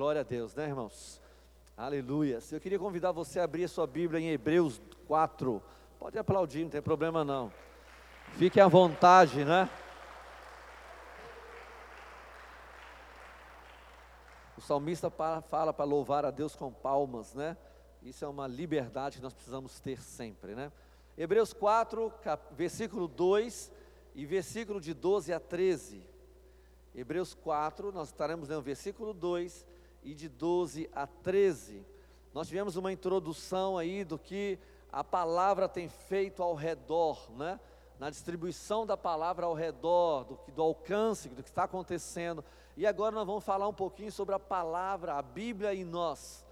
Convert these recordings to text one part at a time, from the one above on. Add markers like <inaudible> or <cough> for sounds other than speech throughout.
Glória a Deus, né, irmãos? Aleluia. Eu queria convidar você a abrir a sua Bíblia em Hebreus 4. Pode aplaudir, não tem problema não. Fique à vontade, né? O salmista fala para louvar a Deus com palmas, né? Isso é uma liberdade que nós precisamos ter sempre, né? Hebreus 4, versículo 2 e versículo de 12 a 13. Hebreus 4, nós estaremos lendo versículo 2 e de 12 a 13. Nós tivemos uma introdução aí do que a palavra tem feito ao redor, né? Na distribuição da palavra ao redor, do, do alcance, do que está acontecendo. E agora nós vamos falar um pouquinho sobre a palavra, a Bíblia em nós.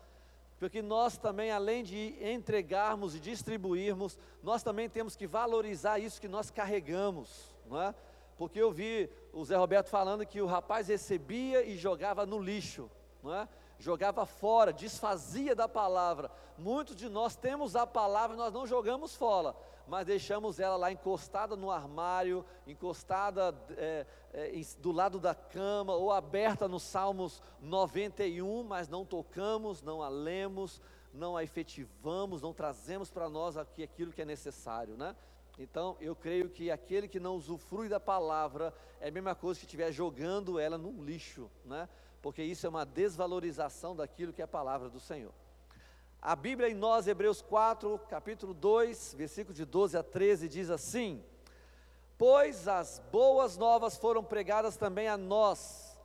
Porque nós também, além de entregarmos e distribuirmos, nós também temos que valorizar isso que nós carregamos, não é? Porque eu vi o Zé Roberto falando que o rapaz recebia e jogava no lixo, não é? Jogava fora, desfazia da palavra. Muitos de nós temos a palavra e nós não jogamos fora, mas deixamos ela lá encostada no armário, encostada é, é, do lado da cama, ou aberta no Salmos 91, mas não tocamos, não a lemos, não a efetivamos, não trazemos para nós aqui aquilo que é necessário, né? Então, eu creio que aquele que não usufrui da palavra é a mesma coisa que estiver jogando ela no lixo, né? Porque isso é uma desvalorização daquilo que é a palavra do Senhor. A Bíblia em nós, Hebreus 4, capítulo 2, versículo de 12 a 13, diz assim: Pois as boas novas foram pregadas também a nós,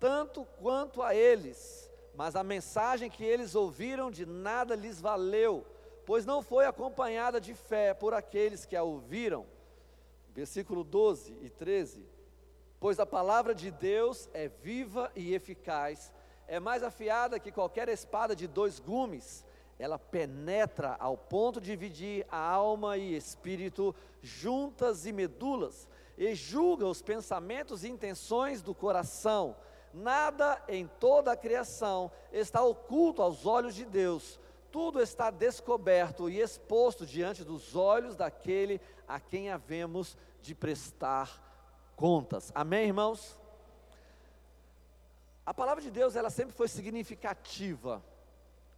tanto quanto a eles, mas a mensagem que eles ouviram de nada lhes valeu, pois não foi acompanhada de fé por aqueles que a ouviram. Versículo 12 e 13: Pois a palavra de Deus é viva e eficaz, é mais afiada que qualquer espada de dois gumes ela penetra ao ponto de dividir a alma e espírito, juntas e medulas, e julga os pensamentos e intenções do coração. Nada em toda a criação está oculto aos olhos de Deus, tudo está descoberto e exposto diante dos olhos daquele a quem havemos de prestar contas. Amém, irmãos? A palavra de Deus, ela sempre foi significativa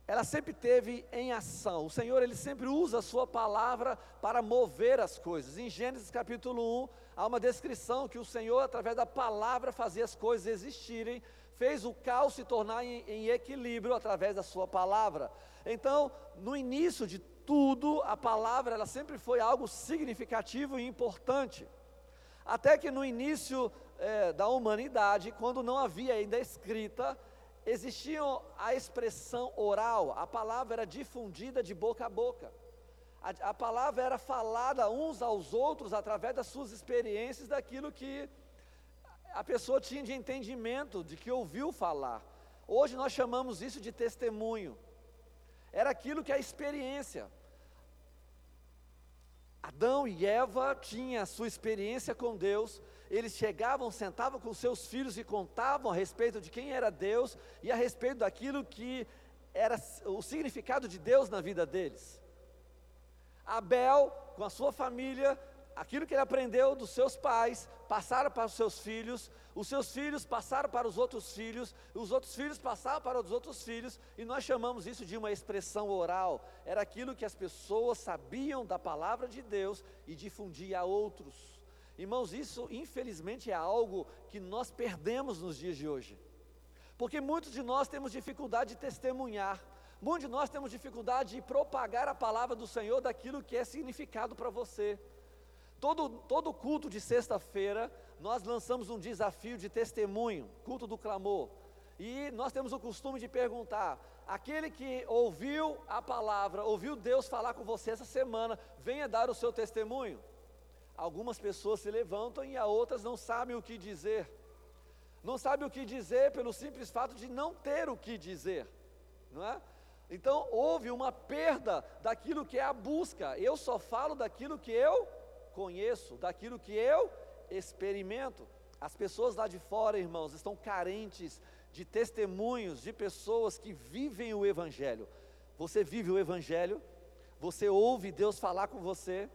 ela sempre teve em ação. O Senhor, ele sempre usa a sua palavra para mover as coisas. Em Gênesis capítulo 1, há uma descrição que o Senhor, através da palavra, fazia as coisas existirem, fez o caos se tornar em, em equilíbrio através da sua palavra. Então, no início de tudo, a palavra ela sempre foi algo significativo e importante. Até que no início é, da humanidade, quando não havia ainda escrita, existia a expressão oral, a palavra era difundida de boca a boca. A, a, palavra era falada uns aos outros através das suas experiências, daquilo que a pessoa tinha de entendimento, de que ouviu falar. Hoje nós chamamos isso de testemunho. Era aquilo que é a experiência. Adão e Eva tinham a sua experiência com Deus, eles chegavam, sentavam com seus filhos e contavam a respeito de quem era Deus e a respeito daquilo que era o significado de Deus na vida deles. Abel, com a sua família, aquilo que ele aprendeu dos seus pais, passaram para os seus filhos, os seus filhos passaram para os outros filhos, os outros filhos passaram para os outros filhos, e nós chamamos isso de uma expressão oral. Era aquilo que as pessoas sabiam da palavra de Deus e difundia a outros. Irmãos, isso infelizmente é algo que nós perdemos nos dias de hoje. Porque muitos de nós temos dificuldade de testemunhar, muitos de nós temos dificuldade de propagar a palavra do Senhor daquilo que é significado para você. Todo, todo culto de sexta-feira, nós lançamos um desafio de testemunho, culto do clamor. E nós temos o costume de perguntar: aquele que ouviu a palavra, ouviu Deus falar com você essa semana, venha dar o seu testemunho. Algumas pessoas se levantam e a outras não sabem o que dizer. Não sabem o que dizer pelo simples fato de não ter o que dizer, não é? Então houve uma perda daquilo que é a busca. Eu só falo daquilo que eu conheço, daquilo que eu experimento. As pessoas lá de fora, irmãos, estão carentes de testemunhos de pessoas que vivem o Evangelho. Você vive o Evangelho, você ouve Deus falar com você,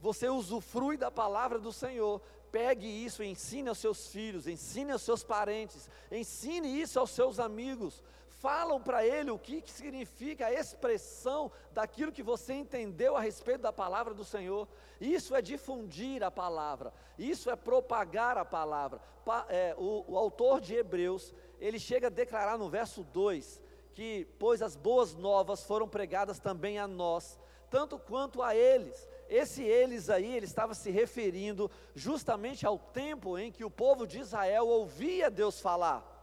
você usufrui da palavra do Senhor, pegue isso, ensine aos seus filhos, ensine aos seus parentes, ensine isso aos seus amigos. Falam para ele o que, que significa a expressão daquilo que você entendeu a respeito da palavra do Senhor. Isso é difundir a palavra, isso é propagar a palavra. Pa, é, o, o autor de Hebreus, ele chega a declarar no verso 2 que, pois as boas novas foram pregadas também a nós, tanto quanto a eles. Esse eles aí, ele estava se referindo justamente ao tempo em que o povo de Israel ouvia Deus falar.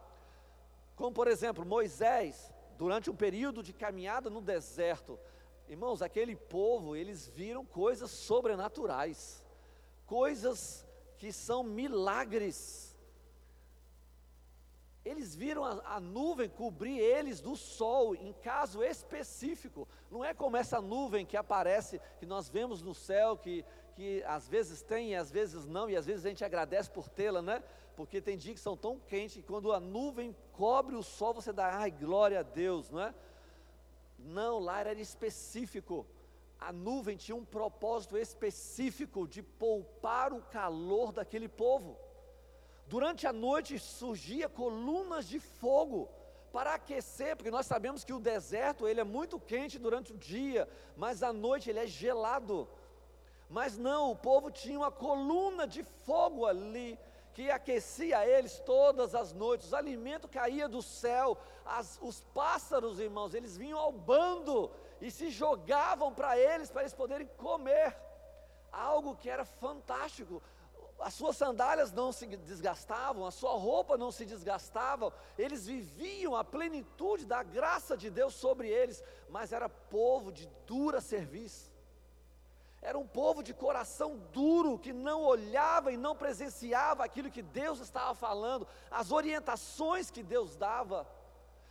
Como por exemplo, Moisés, durante um período de caminhada no deserto, irmãos, aquele povo, eles viram coisas sobrenaturais, coisas que são milagres eles viram a, a, nuvem cobrir eles do sol, em caso específico. Não é como essa nuvem que aparece, que nós vemos no céu, que, que às vezes tem e às vezes não, e às vezes a gente agradece por tê-la, né? Porque tem dias que são tão quentes que quando a nuvem cobre o sol, você dá, ai, glória a Deus, não é? Não, lá era específico. A nuvem tinha um propósito específico de poupar o calor daquele povo. Durante a noite surgia colunas de fogo para aquecer, porque nós sabemos que o deserto ele é muito quente durante o dia, mas à noite ele é gelado. Mas não, o povo tinha uma coluna de fogo ali que aquecia eles todas as noites. O alimento caía do céu, as, os pássaros, irmãos, eles vinham ao bando e se jogavam para eles para eles poderem comer. Algo que era fantástico as suas sandálias não se desgastavam, a sua roupa não se desgastava, eles viviam a plenitude da graça de Deus sobre eles, mas era povo de dura serviço. Era um povo de coração duro que não olhava e não presenciava aquilo que Deus estava falando, as orientações que Deus dava.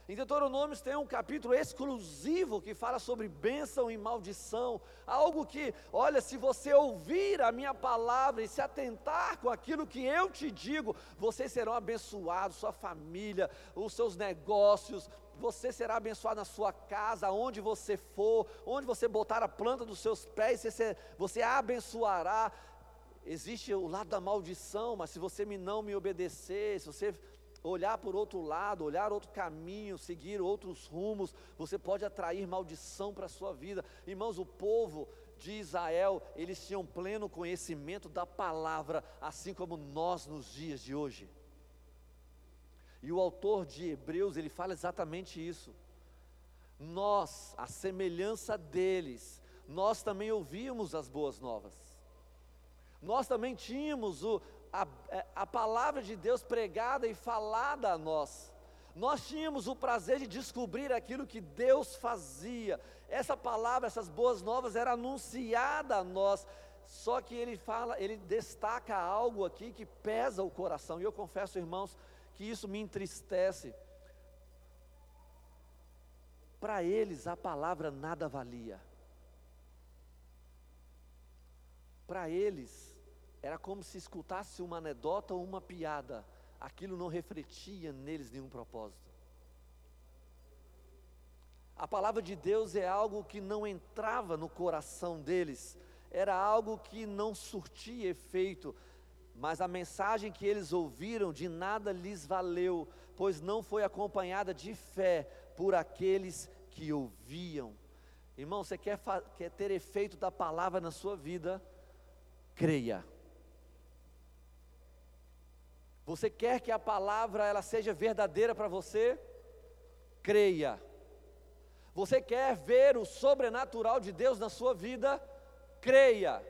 Em Deuteronômios tem um capítulo exclusivo que fala sobre bênção e maldição. Algo que, olha, se você ouvir a minha palavra e se atentar com aquilo que eu te digo, vocês serão abençoados, sua família, os seus negócios, você será abençoado na sua casa, aonde você for, onde você botar a planta dos seus pés, você, você abençoará. Existe o lado da maldição, mas se você não me obedecer, se você olhar por outro lado, olhar outro caminho, seguir outros rumos, você pode atrair maldição para a sua vida. Irmãos, o povo de Israel, eles tinham pleno conhecimento da palavra, assim como nós nos dias de hoje. E o autor de Hebreus, ele fala exatamente isso. Nós, a semelhança deles, nós também ouvíamos as boas novas. Nós também tínhamos o, a, é, a palavra de Deus pregada e falada a nós. Nós tínhamos o prazer de descobrir aquilo que Deus fazia. Essa palavra, essas boas novas era anunciada a nós. Só que ele fala, ele destaca algo aqui que pesa o coração. E eu confesso, irmãos, que isso me entristece. Para eles a palavra nada valia. Para eles era como se escutasse uma anedota ou uma piada, aquilo não refletia neles nenhum propósito. A palavra de Deus é algo que não entrava no coração deles, era algo que não surtia efeito, mas a mensagem que eles ouviram de nada lhes valeu, pois não foi acompanhada de fé por aqueles que ouviam. Irmão, você quer, quer ter efeito da palavra na sua vida? Creia. Você quer que a palavra ela seja verdadeira para você? Creia. Você quer ver o sobrenatural de Deus na sua vida? Creia.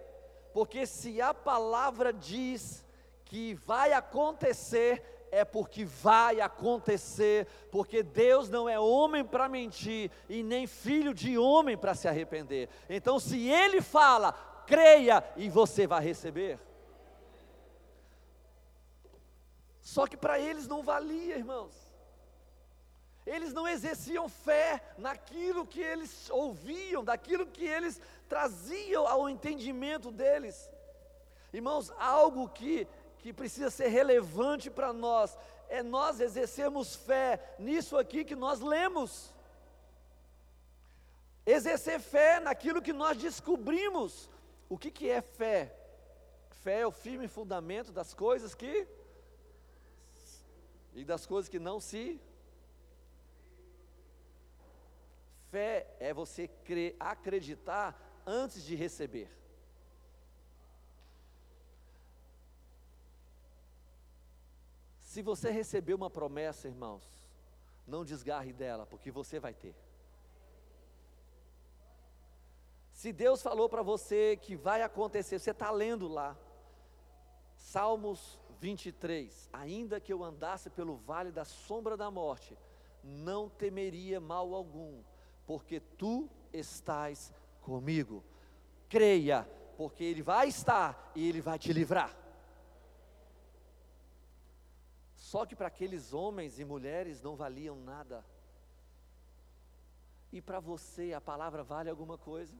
Porque se a palavra diz que vai acontecer, é porque vai acontecer, porque Deus não é homem para mentir e nem filho de homem para se arrepender. Então, se Ele fala, creia e você vai receber. Só que para eles não valia, irmãos. Eles não exerciam fé naquilo que eles ouviam, daquilo que eles traziam ao entendimento deles. Irmãos, algo que, que precisa ser relevante para nós é nós exercermos fé nisso aqui que nós lemos. Exercer fé naquilo que nós descobrimos. O que, que é fé? fé é o firme fundamento das coisas que e das coisas que não se Fé é você crer, acreditar antes de receber. Se você receber uma promessa, irmãos, não desgarre dela, porque você vai ter. Se Deus falou para você que vai acontecer, você está lendo lá, Salmos 23: Ainda que eu andasse pelo vale da sombra da morte, não temeria mal algum, porque tu estás comigo. Creia, porque Ele vai estar e Ele vai te livrar. Só que para aqueles homens e mulheres não valiam nada. E para você a palavra vale alguma coisa?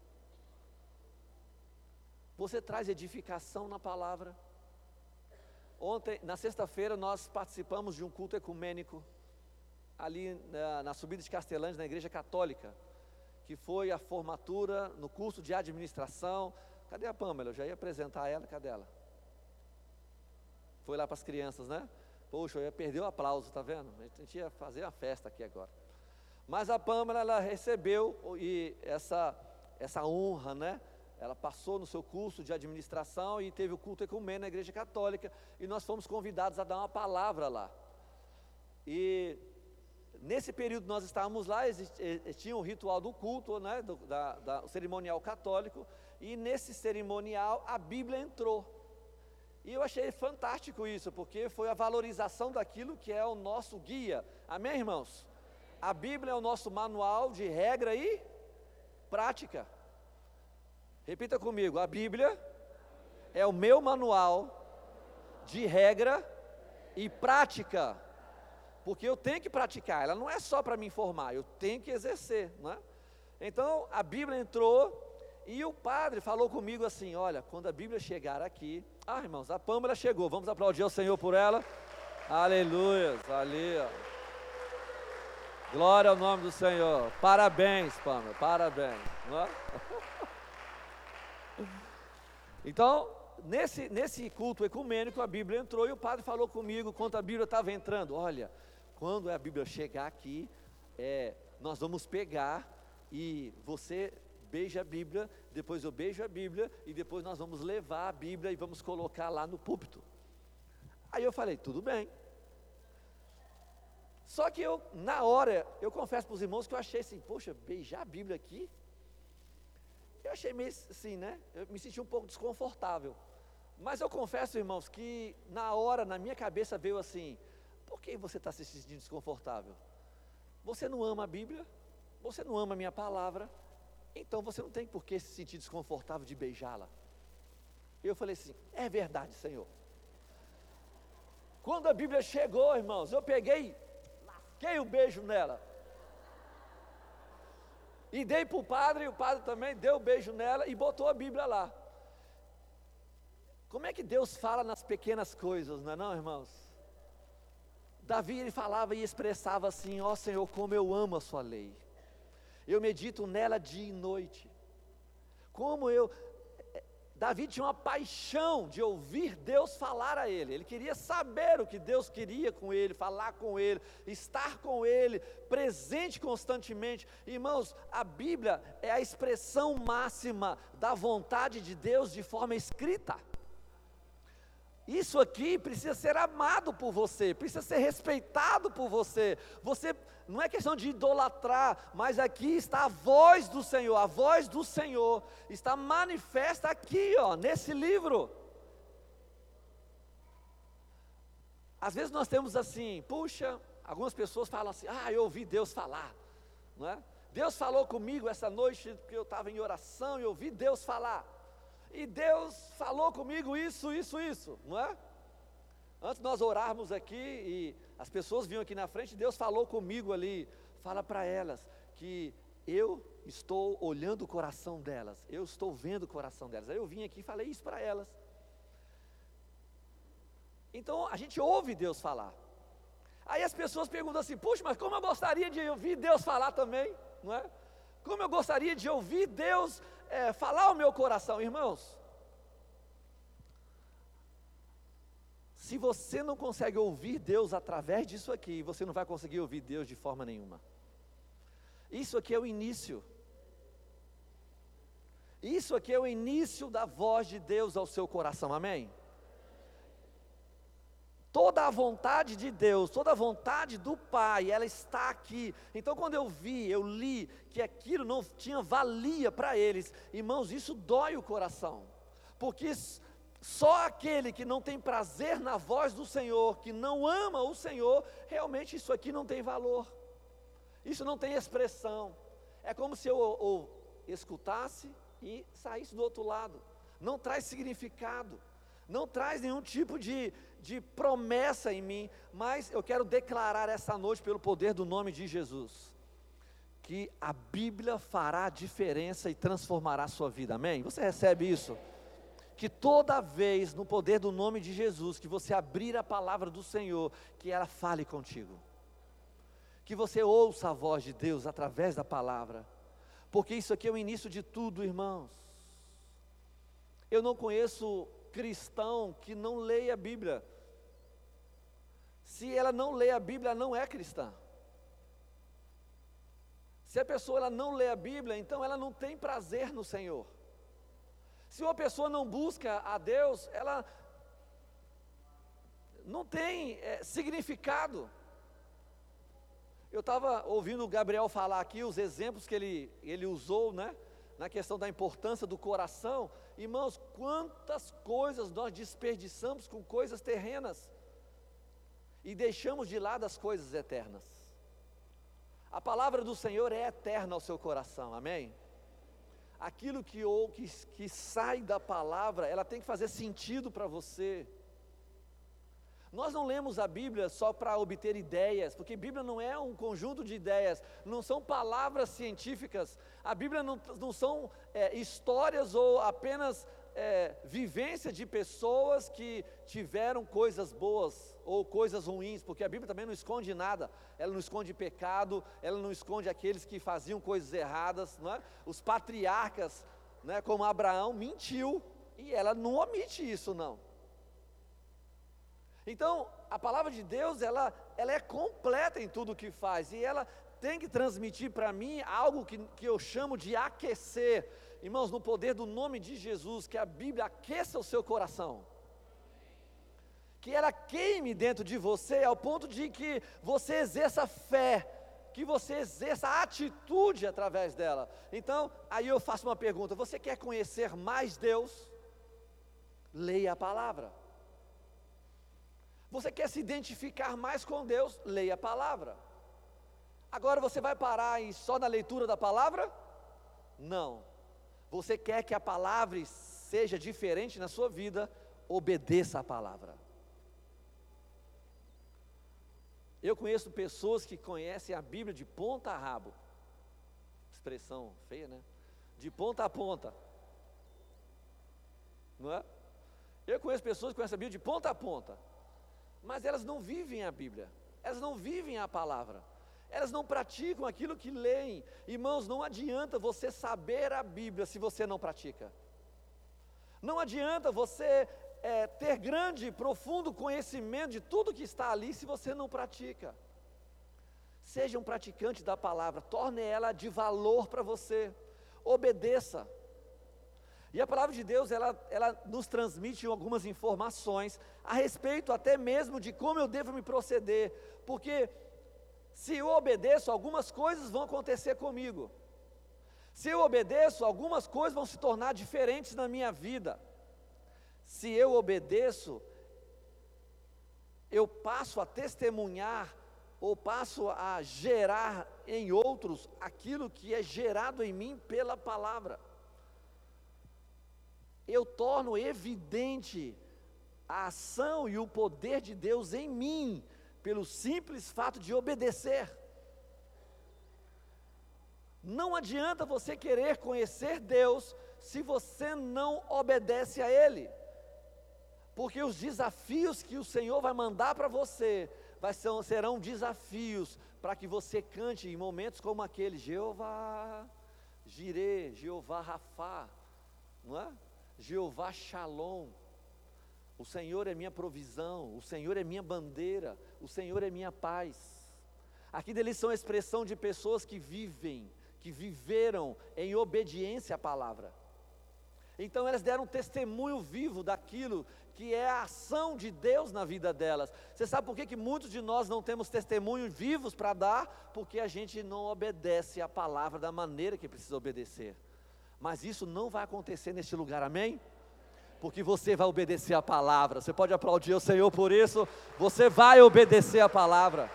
Você traz edificação na palavra. Ontem, na sexta-feira, nós participamos de um culto ecumênico ali na, na subida de Castelândia, na igreja católica, que foi a formatura no curso de administração. Cadê a Pâmela? Eu já ia apresentar ela, cadê ela? Foi lá para as crianças, né? Poxa, eu ia perder o aplauso, tá vendo? A gente ia fazer a festa aqui agora. Mas a Pâmela, ela recebeu e essa, essa honra, né? Ela passou no seu curso de administração e teve o culto ecumênico na igreja católica e nós fomos convidados a dar uma palavra lá. E nesse período nós estávamos lá, tinha o ritual do culto, né, do, da, da, o cerimonial católico, e nesse cerimonial a Bíblia entrou. E eu achei fantástico isso, porque foi a valorização daquilo que é o nosso guia. Amém, irmãos? A Bíblia é o nosso manual de regra e prática. Repita comigo: a Bíblia é o meu manual de regra e prática. Porque eu tenho que praticar, ela não é só para me informar, eu tenho que exercer, não é? Então a Bíblia entrou e o padre falou comigo assim: olha, quando a Bíblia chegar aqui, ah, irmãos, a Pâmela chegou, vamos aplaudir ao Senhor por ela. Aleluia, ali, ó. Glória ao nome do Senhor. Parabéns, Pâmela, parabéns. É? <laughs> Então, nesse, nesse culto ecumênico, a Bíblia entrou e o padre falou comigo quando a Bíblia estava entrando. Olha, quando a Bíblia chegar aqui, é, nós vamos pegar e você beija a Bíblia, depois eu beijo a Bíblia e depois nós vamos levar a Bíblia e vamos colocar lá no púlpito. Aí eu falei, tudo bem. Só que eu, na hora, eu confesso para os irmãos que eu achei assim, poxa, beijar a Bíblia aqui? Eu achei meio assim, né? Eu me senti um pouco desconfortável. Mas eu confesso, irmãos, que na hora, na minha cabeça veio assim: por que você está se sentindo desconfortável? Você não ama a Bíblia? Você não ama a minha palavra? então você não tem por que se sentir desconfortável de beijá-la. Eu falei assim: é verdade, Senhor. Quando a Bíblia chegou, irmãos, eu peguei, lasquei o um beijo nela. E dei para o padre, e o padre também deu o um beijo nela e botou a Bíblia lá. Como é que Deus fala nas pequenas coisas, não é não, irmãos? Davi ele falava e expressava assim: ó oh, Senhor, como eu amo a sua lei eu medito nela dia e noite. Como eu. Eh, Davi tinha uma paixão de ouvir Deus falar a ele, ele queria saber o que Deus queria com ele, falar com ele, estar com ele, presente constantemente. Irmãos, a Bíblia é a expressão máxima da vontade de Deus de forma escrita. Isso aqui precisa ser amado por você, precisa ser respeitado por você. Você não é questão de idolatrar, mas aqui está a voz do Senhor, a voz do Senhor está manifesta aqui, ó, nesse livro. Às vezes nós temos assim, puxa, algumas pessoas falam assim: "Ah, eu ouvi Deus falar", não é? Deus falou comigo essa noite porque eu estava em oração e ouvi Deus falar e Deus falou comigo isso, isso, isso, não é? Antes nós orarmos aqui e as pessoas vinham aqui na frente, Deus falou comigo ali, fala para elas que eu estou olhando o coração delas, eu estou vendo o coração delas. Aí eu vim aqui e falei isso para elas. Então a gente ouve Deus falar. Aí as pessoas perguntam assim: puxa, mas como eu gostaria de ouvir Deus falar também, não é? Como eu gostaria de ouvir Deus é, falar ao meu coração, irmãos. Se você não consegue ouvir Deus através disso aqui, você não vai conseguir ouvir Deus de forma nenhuma. Isso aqui é o início. Isso aqui é o início da voz de Deus ao seu coração, amém? Toda a vontade de Deus, toda a vontade do Pai, ela está aqui. Então, quando eu vi, eu li que aquilo não tinha valia para eles, irmãos, isso dói o coração, porque só aquele que não tem prazer na voz do Senhor, que não ama o Senhor, realmente isso aqui não tem valor, isso não tem expressão. É como se eu, eu escutasse e saísse do outro lado, não traz significado, não traz nenhum tipo de, de promessa em mim, mas eu quero declarar essa noite, pelo poder do nome de Jesus, que a Bíblia fará diferença e transformará a sua vida, amém? Você recebe isso? Que toda vez, no poder do nome de Jesus, que você abrir a palavra do Senhor, que ela fale contigo, que você ouça a voz de Deus através da palavra, porque isso aqui é o início de tudo, irmãos. Eu não conheço cristão que não leia a Bíblia. Se ela não lê a Bíblia, não é cristã. Se a pessoa ela não lê a Bíblia, então ela não tem prazer no Senhor. Se uma pessoa não busca a Deus, ela não tem é, significado. Eu estava ouvindo o Gabriel falar aqui os exemplos que ele, ele usou, né? Na questão da importância do coração. Irmãos, quantas coisas nós desperdiçamos com coisas terrenas e deixamos de lado as coisas eternas. A palavra do Senhor é eterna ao seu coração, amém? Aquilo que, ou, que, que sai da palavra, ela tem que fazer sentido para você. Nós não lemos a Bíblia só para obter ideias, porque Bíblia não é um conjunto de ideias, não são palavras científicas, a Bíblia não, não são é, histórias ou apenas é, vivência de pessoas que tiveram coisas boas ou coisas ruins, porque a Bíblia também não esconde nada, ela não esconde pecado, ela não esconde aqueles que faziam coisas erradas, não é? os patriarcas, né, como Abraão, mentiu, e ela não omite isso, não. Então, a palavra de Deus, ela, ela é completa em tudo o que faz, e ela tem que transmitir para mim algo que, que eu chamo de aquecer. Irmãos, no poder do nome de Jesus, que a Bíblia aqueça o seu coração. Que ela queime dentro de você ao ponto de que você exerça fé, que você exerça atitude através dela. Então, aí eu faço uma pergunta: você quer conhecer mais Deus? Leia a palavra. Você quer se identificar mais com Deus? Leia a palavra. Agora você vai parar em só na leitura da palavra? Não. Você quer que a palavra seja diferente na sua vida? Obedeça a palavra. Eu conheço pessoas que conhecem a Bíblia de ponta a rabo. Expressão feia, né? De ponta a ponta. Não é? Eu conheço pessoas que conhecem a Bíblia de ponta a ponta mas elas não vivem a Bíblia, elas não vivem a palavra, elas não praticam aquilo que leem. Irmãos, não adianta você saber a Bíblia se você não pratica. Não adianta você é, ter grande, profundo conhecimento de tudo que está ali se você não pratica. Seja um praticante da palavra, torne ela de valor para você, obedeça. E a palavra de Deus, ela, ela nos transmite algumas informações a respeito até mesmo de como eu devo me proceder, porque se eu obedeço, algumas coisas vão acontecer comigo. Se eu obedeço, algumas coisas vão se tornar diferentes na minha vida. Se eu obedeço, eu passo a testemunhar ou passo a gerar em outros aquilo que é gerado em mim pela palavra eu torno evidente a ação e o poder de Deus em mim, pelo simples fato de obedecer. Não adianta você querer conhecer Deus se você não obedece a Ele, porque os desafios que o Senhor vai mandar para você vai ser, serão desafios para que você cante em momentos como aquele: Jeová, Jirê, Jeová Rafá, não é? Jeová Shalom. O Senhor é minha provisão, o Senhor é minha bandeira, o Senhor é minha paz. Aqui deles são expressão de pessoas que vivem, que viveram em obediência à palavra. Então elas deram um testemunho vivo daquilo que é a ação de Deus na vida delas. Você sabe por que, que muitos de nós não temos testemunhos vivos para dar? Porque a gente não obedece a palavra da maneira que precisa obedecer. Mas isso não vai acontecer neste lugar, amém? Porque você vai obedecer a palavra. Você pode aplaudir o Senhor por isso. Você vai obedecer a palavra.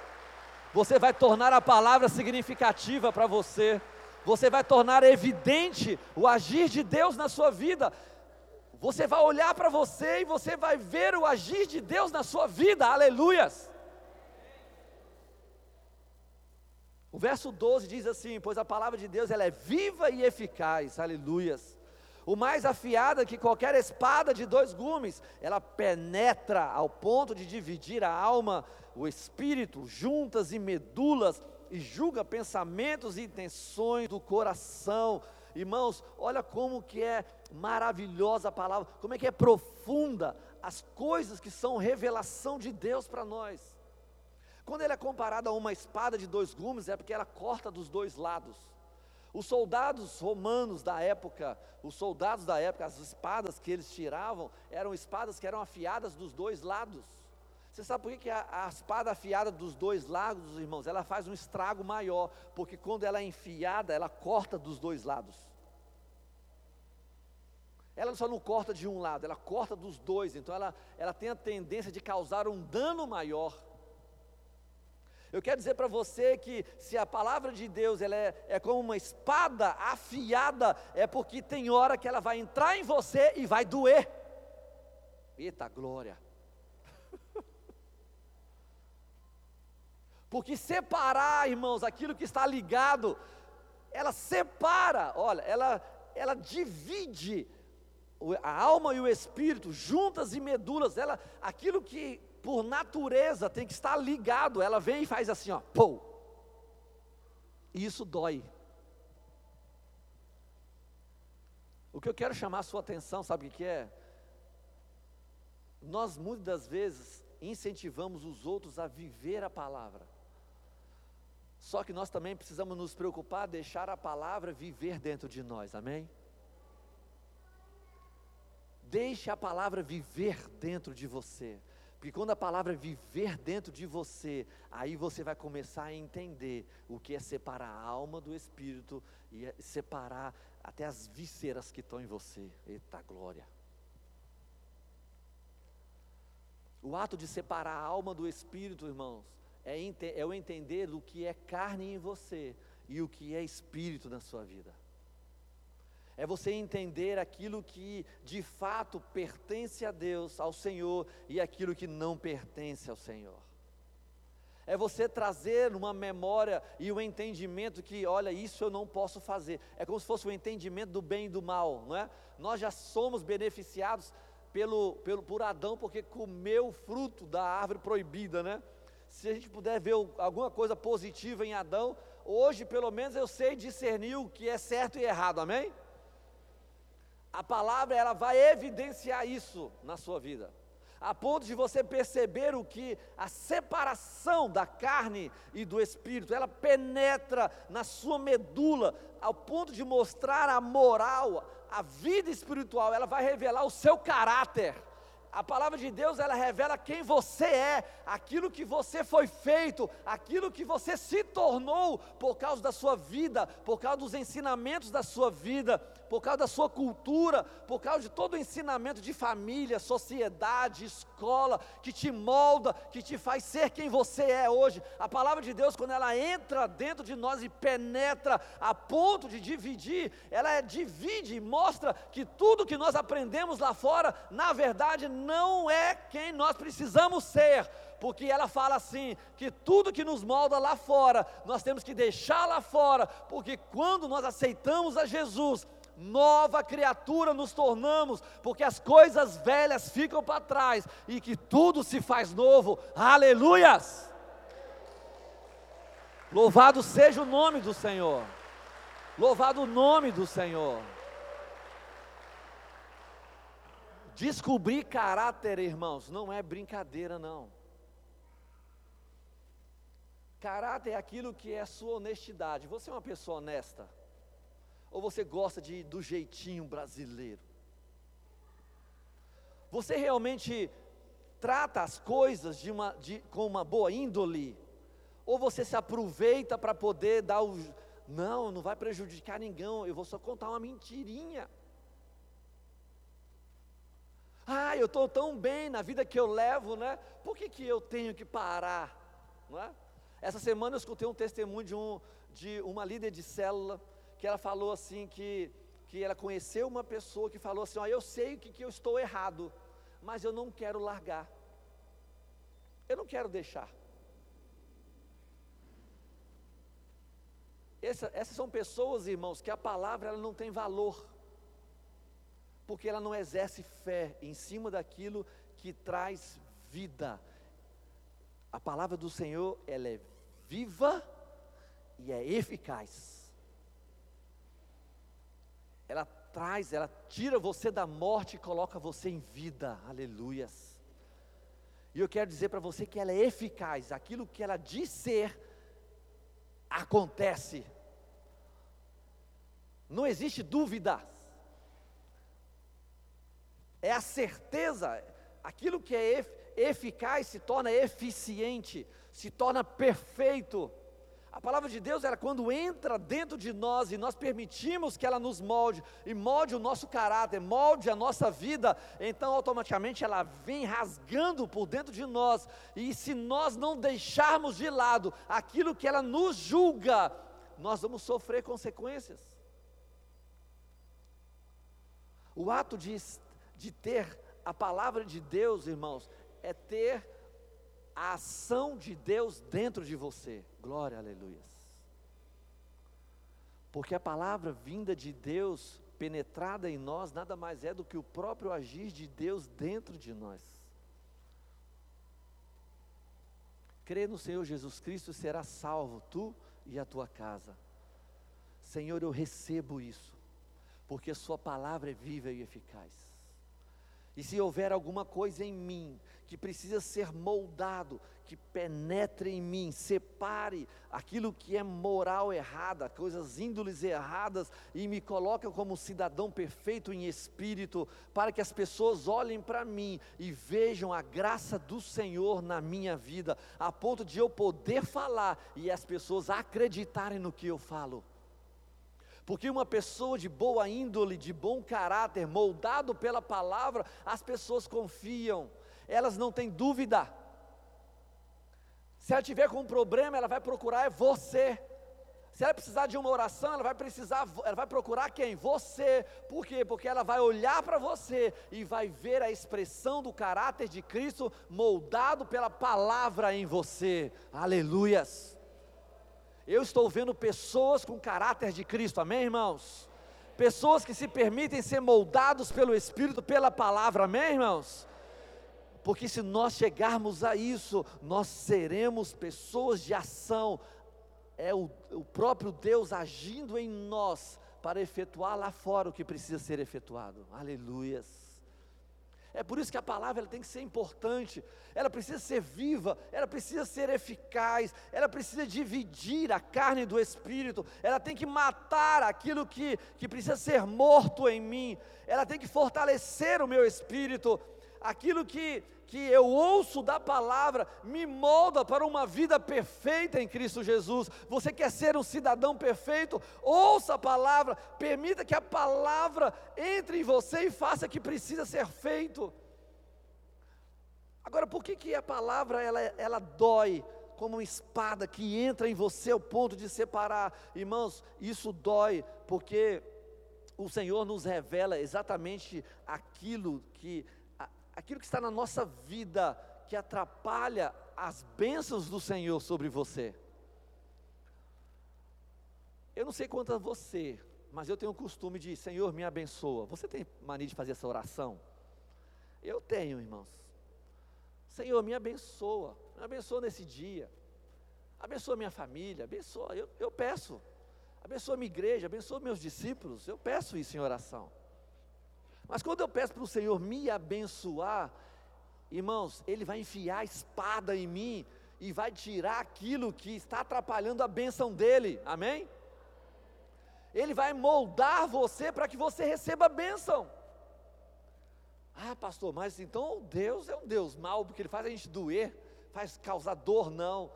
Você vai tornar a palavra significativa para você. Você vai tornar evidente o agir de Deus na sua vida. Você vai olhar para você e você vai ver o agir de Deus na sua vida, aleluias. O verso 12 diz assim: Pois a palavra de Deus ela é viva e eficaz, aleluias. O mais afiada que qualquer espada de dois gumes, ela penetra ao ponto de dividir a alma, o espírito, juntas e medulas, e julga pensamentos e intenções do coração. Irmãos, olha como que é maravilhosa a palavra, como é que é profunda as coisas que são revelação de Deus para nós. Quando ele é comparado a uma espada de dois gumes, é porque ela corta dos dois lados. Os soldados romanos da época, os soldados da época, as espadas que eles tiravam, eram espadas que eram afiadas dos dois lados. Você sabe por que, que a, a, espada afiada dos dois lados, irmãos, ela faz um estrago maior? Porque quando ela é enfiada, ela corta dos dois lados. Ela só não corta de um lado, ela corta dos dois, então ela, ela tem a tendência de causar um dano maior. Eu quero dizer para você que se a palavra de Deus ela é, é como uma espada afiada, é porque tem hora que ela vai entrar em você e vai doer. Eita glória! <laughs> Porque separar, irmãos, aquilo que está ligado, ela separa, olha, ela, ela divide a alma e o espírito, juntas e medulas, ela, aquilo que por natureza tem que estar ligado, ela vem e faz assim, ó, pô. E isso dói. O que eu quero chamar a sua atenção, sabe o que é? Nós muitas vezes incentivamos os outros a viver a palavra. Só que nós também precisamos nos preocupar, deixar a palavra viver dentro de nós, amém? Deixe a palavra viver dentro de você. Porque quando a palavra viver dentro de você, aí você vai começar a entender o que é separar a alma do espírito e é separar até as vísceras que estão em você. Eita glória! O ato de separar a alma do espírito, irmãos, é, é o entender do que é carne em você e o que é espírito na sua vida. É você entender aquilo que de fato pertence a Deus, ao Senhor, e aquilo que não pertence ao Senhor. É você trazer uma memória e um entendimento que, olha, isso eu não posso fazer. É como se fosse o um entendimento do bem e do mal, não é? Nós já somos beneficiados pelo, pelo, por Adão porque comeu o fruto da árvore proibida, né? se a gente puder ver alguma coisa positiva em Adão, hoje pelo menos eu sei discernir o que é certo e errado, amém? A palavra ela vai evidenciar isso na sua vida, a ponto de você perceber o que a separação da carne e do espírito, ela penetra na sua medula, ao ponto de mostrar a moral, a vida espiritual, ela vai revelar o seu caráter. A palavra de Deus ela revela quem você é, aquilo que você foi feito, aquilo que você se tornou por causa da sua vida, por causa dos ensinamentos da sua vida, por causa da sua cultura, por causa de todo o ensinamento de família, sociedade, escola, que te molda, que te faz ser quem você é hoje. A palavra de Deus, quando ela entra dentro de nós e penetra a ponto de dividir, ela é, divide e mostra que tudo que nós aprendemos lá fora, na verdade, não é quem nós precisamos ser porque ela fala assim: que tudo que nos molda lá fora, nós temos que deixar lá fora, porque quando nós aceitamos a Jesus, nova criatura nos tornamos, porque as coisas velhas ficam para trás e que tudo se faz novo. Aleluias! Louvado seja o nome do Senhor. Louvado o nome do Senhor. Descobrir caráter, irmãos, não é brincadeira, não. Caráter é aquilo que é sua honestidade. Você é uma pessoa honesta? Ou você gosta de do jeitinho brasileiro? Você realmente trata as coisas de uma, de, com uma boa índole? Ou você se aproveita para poder dar o. Não, não vai prejudicar ninguém, eu vou só contar uma mentirinha. Ah, eu estou tão bem na vida que eu levo, né? Por que, que eu tenho que parar? Não é? Essa semana eu escutei um testemunho de, um, de uma líder de célula, que ela falou assim que, que ela conheceu uma pessoa que falou assim, ó, eu sei que, que eu estou errado, mas eu não quero largar. Eu não quero deixar. Essa, essas são pessoas, irmãos, que a palavra ela não tem valor porque ela não exerce fé em cima daquilo que traz vida. A palavra do Senhor, ela é viva e é eficaz. Ela traz, ela tira você da morte e coloca você em vida. Aleluias. E eu quero dizer para você que ela é eficaz. Aquilo que ela diz ser acontece. Não existe dúvida é a certeza, aquilo que é eficaz se torna eficiente, se torna perfeito. A palavra de Deus, ela quando entra dentro de nós e nós permitimos que ela nos molde, e molde o nosso caráter, molde a nossa vida, então automaticamente ela vem rasgando por dentro de nós, e se nós não deixarmos de lado aquilo que ela nos julga, nós vamos sofrer consequências. O ato de de ter a palavra de Deus, irmãos, é ter a ação de Deus dentro de você. Glória, aleluia. Porque a palavra vinda de Deus, penetrada em nós, nada mais é do que o próprio agir de Deus dentro de nós. Crê no Senhor Jesus Cristo será salvo, tu e a tua casa. Senhor, eu recebo isso, porque Sua palavra é viva e eficaz. E se houver alguma coisa em mim que precisa ser moldado, que penetre em mim, separe aquilo que é moral errada, coisas índoles erradas e me coloque como cidadão perfeito em espírito, para que as pessoas olhem para mim e vejam a graça do Senhor na minha vida, a ponto de eu poder falar e as pessoas acreditarem no que eu falo. Porque uma pessoa de boa índole, de bom caráter, moldado pela palavra, as pessoas confiam, elas não têm dúvida. Se ela tiver com um problema, ela vai procurar é você. Se ela precisar de uma oração, ela vai precisar, ela vai procurar quem? Você. Por quê? Porque ela vai olhar para você e vai ver a expressão do caráter de Cristo moldado pela palavra em você. Aleluias. Eu estou vendo pessoas com caráter de Cristo, amém, irmãos? Pessoas que se permitem ser moldados pelo Espírito, pela palavra, amém, irmãos? Porque se nós chegarmos a isso, nós seremos pessoas de ação, é o, o próprio Deus agindo em nós para efetuar lá fora o que precisa ser efetuado, aleluias. É por isso que a palavra ela tem que ser importante, ela precisa ser viva, ela precisa ser eficaz, ela precisa dividir a carne do espírito, ela tem que matar aquilo que, que precisa ser morto em mim, ela tem que fortalecer o meu espírito, aquilo que, que eu ouço da palavra me molda para uma vida perfeita em Cristo Jesus. Você quer ser um cidadão perfeito? Ouça a palavra, permita que a palavra entre em você e faça o que precisa ser feito. Agora, por que, que a palavra ela, ela dói? como uma espada que entra em você ao ponto de separar. Irmãos, isso dói, porque o Senhor nos revela exatamente aquilo que aquilo que está na nossa vida que atrapalha as bênçãos do Senhor sobre você. Eu não sei quanto a você, mas eu tenho o costume de, Senhor, me abençoa. Você tem mania de fazer essa oração? Eu tenho, irmãos. Senhor, me abençoa. Me abençoa nesse dia. Abençoa minha família. Abençoa. Eu, eu peço. Abençoa minha igreja. Abençoa meus discípulos. Eu peço isso em oração. Mas quando eu peço para o Senhor me abençoar, irmãos, Ele vai enfiar a espada em mim e vai tirar aquilo que está atrapalhando a bênção dele, amém? Ele vai moldar você para que você receba a bênção. Ah, pastor, mas então Deus é um Deus mau, porque Ele faz a gente doer, faz causar dor, não.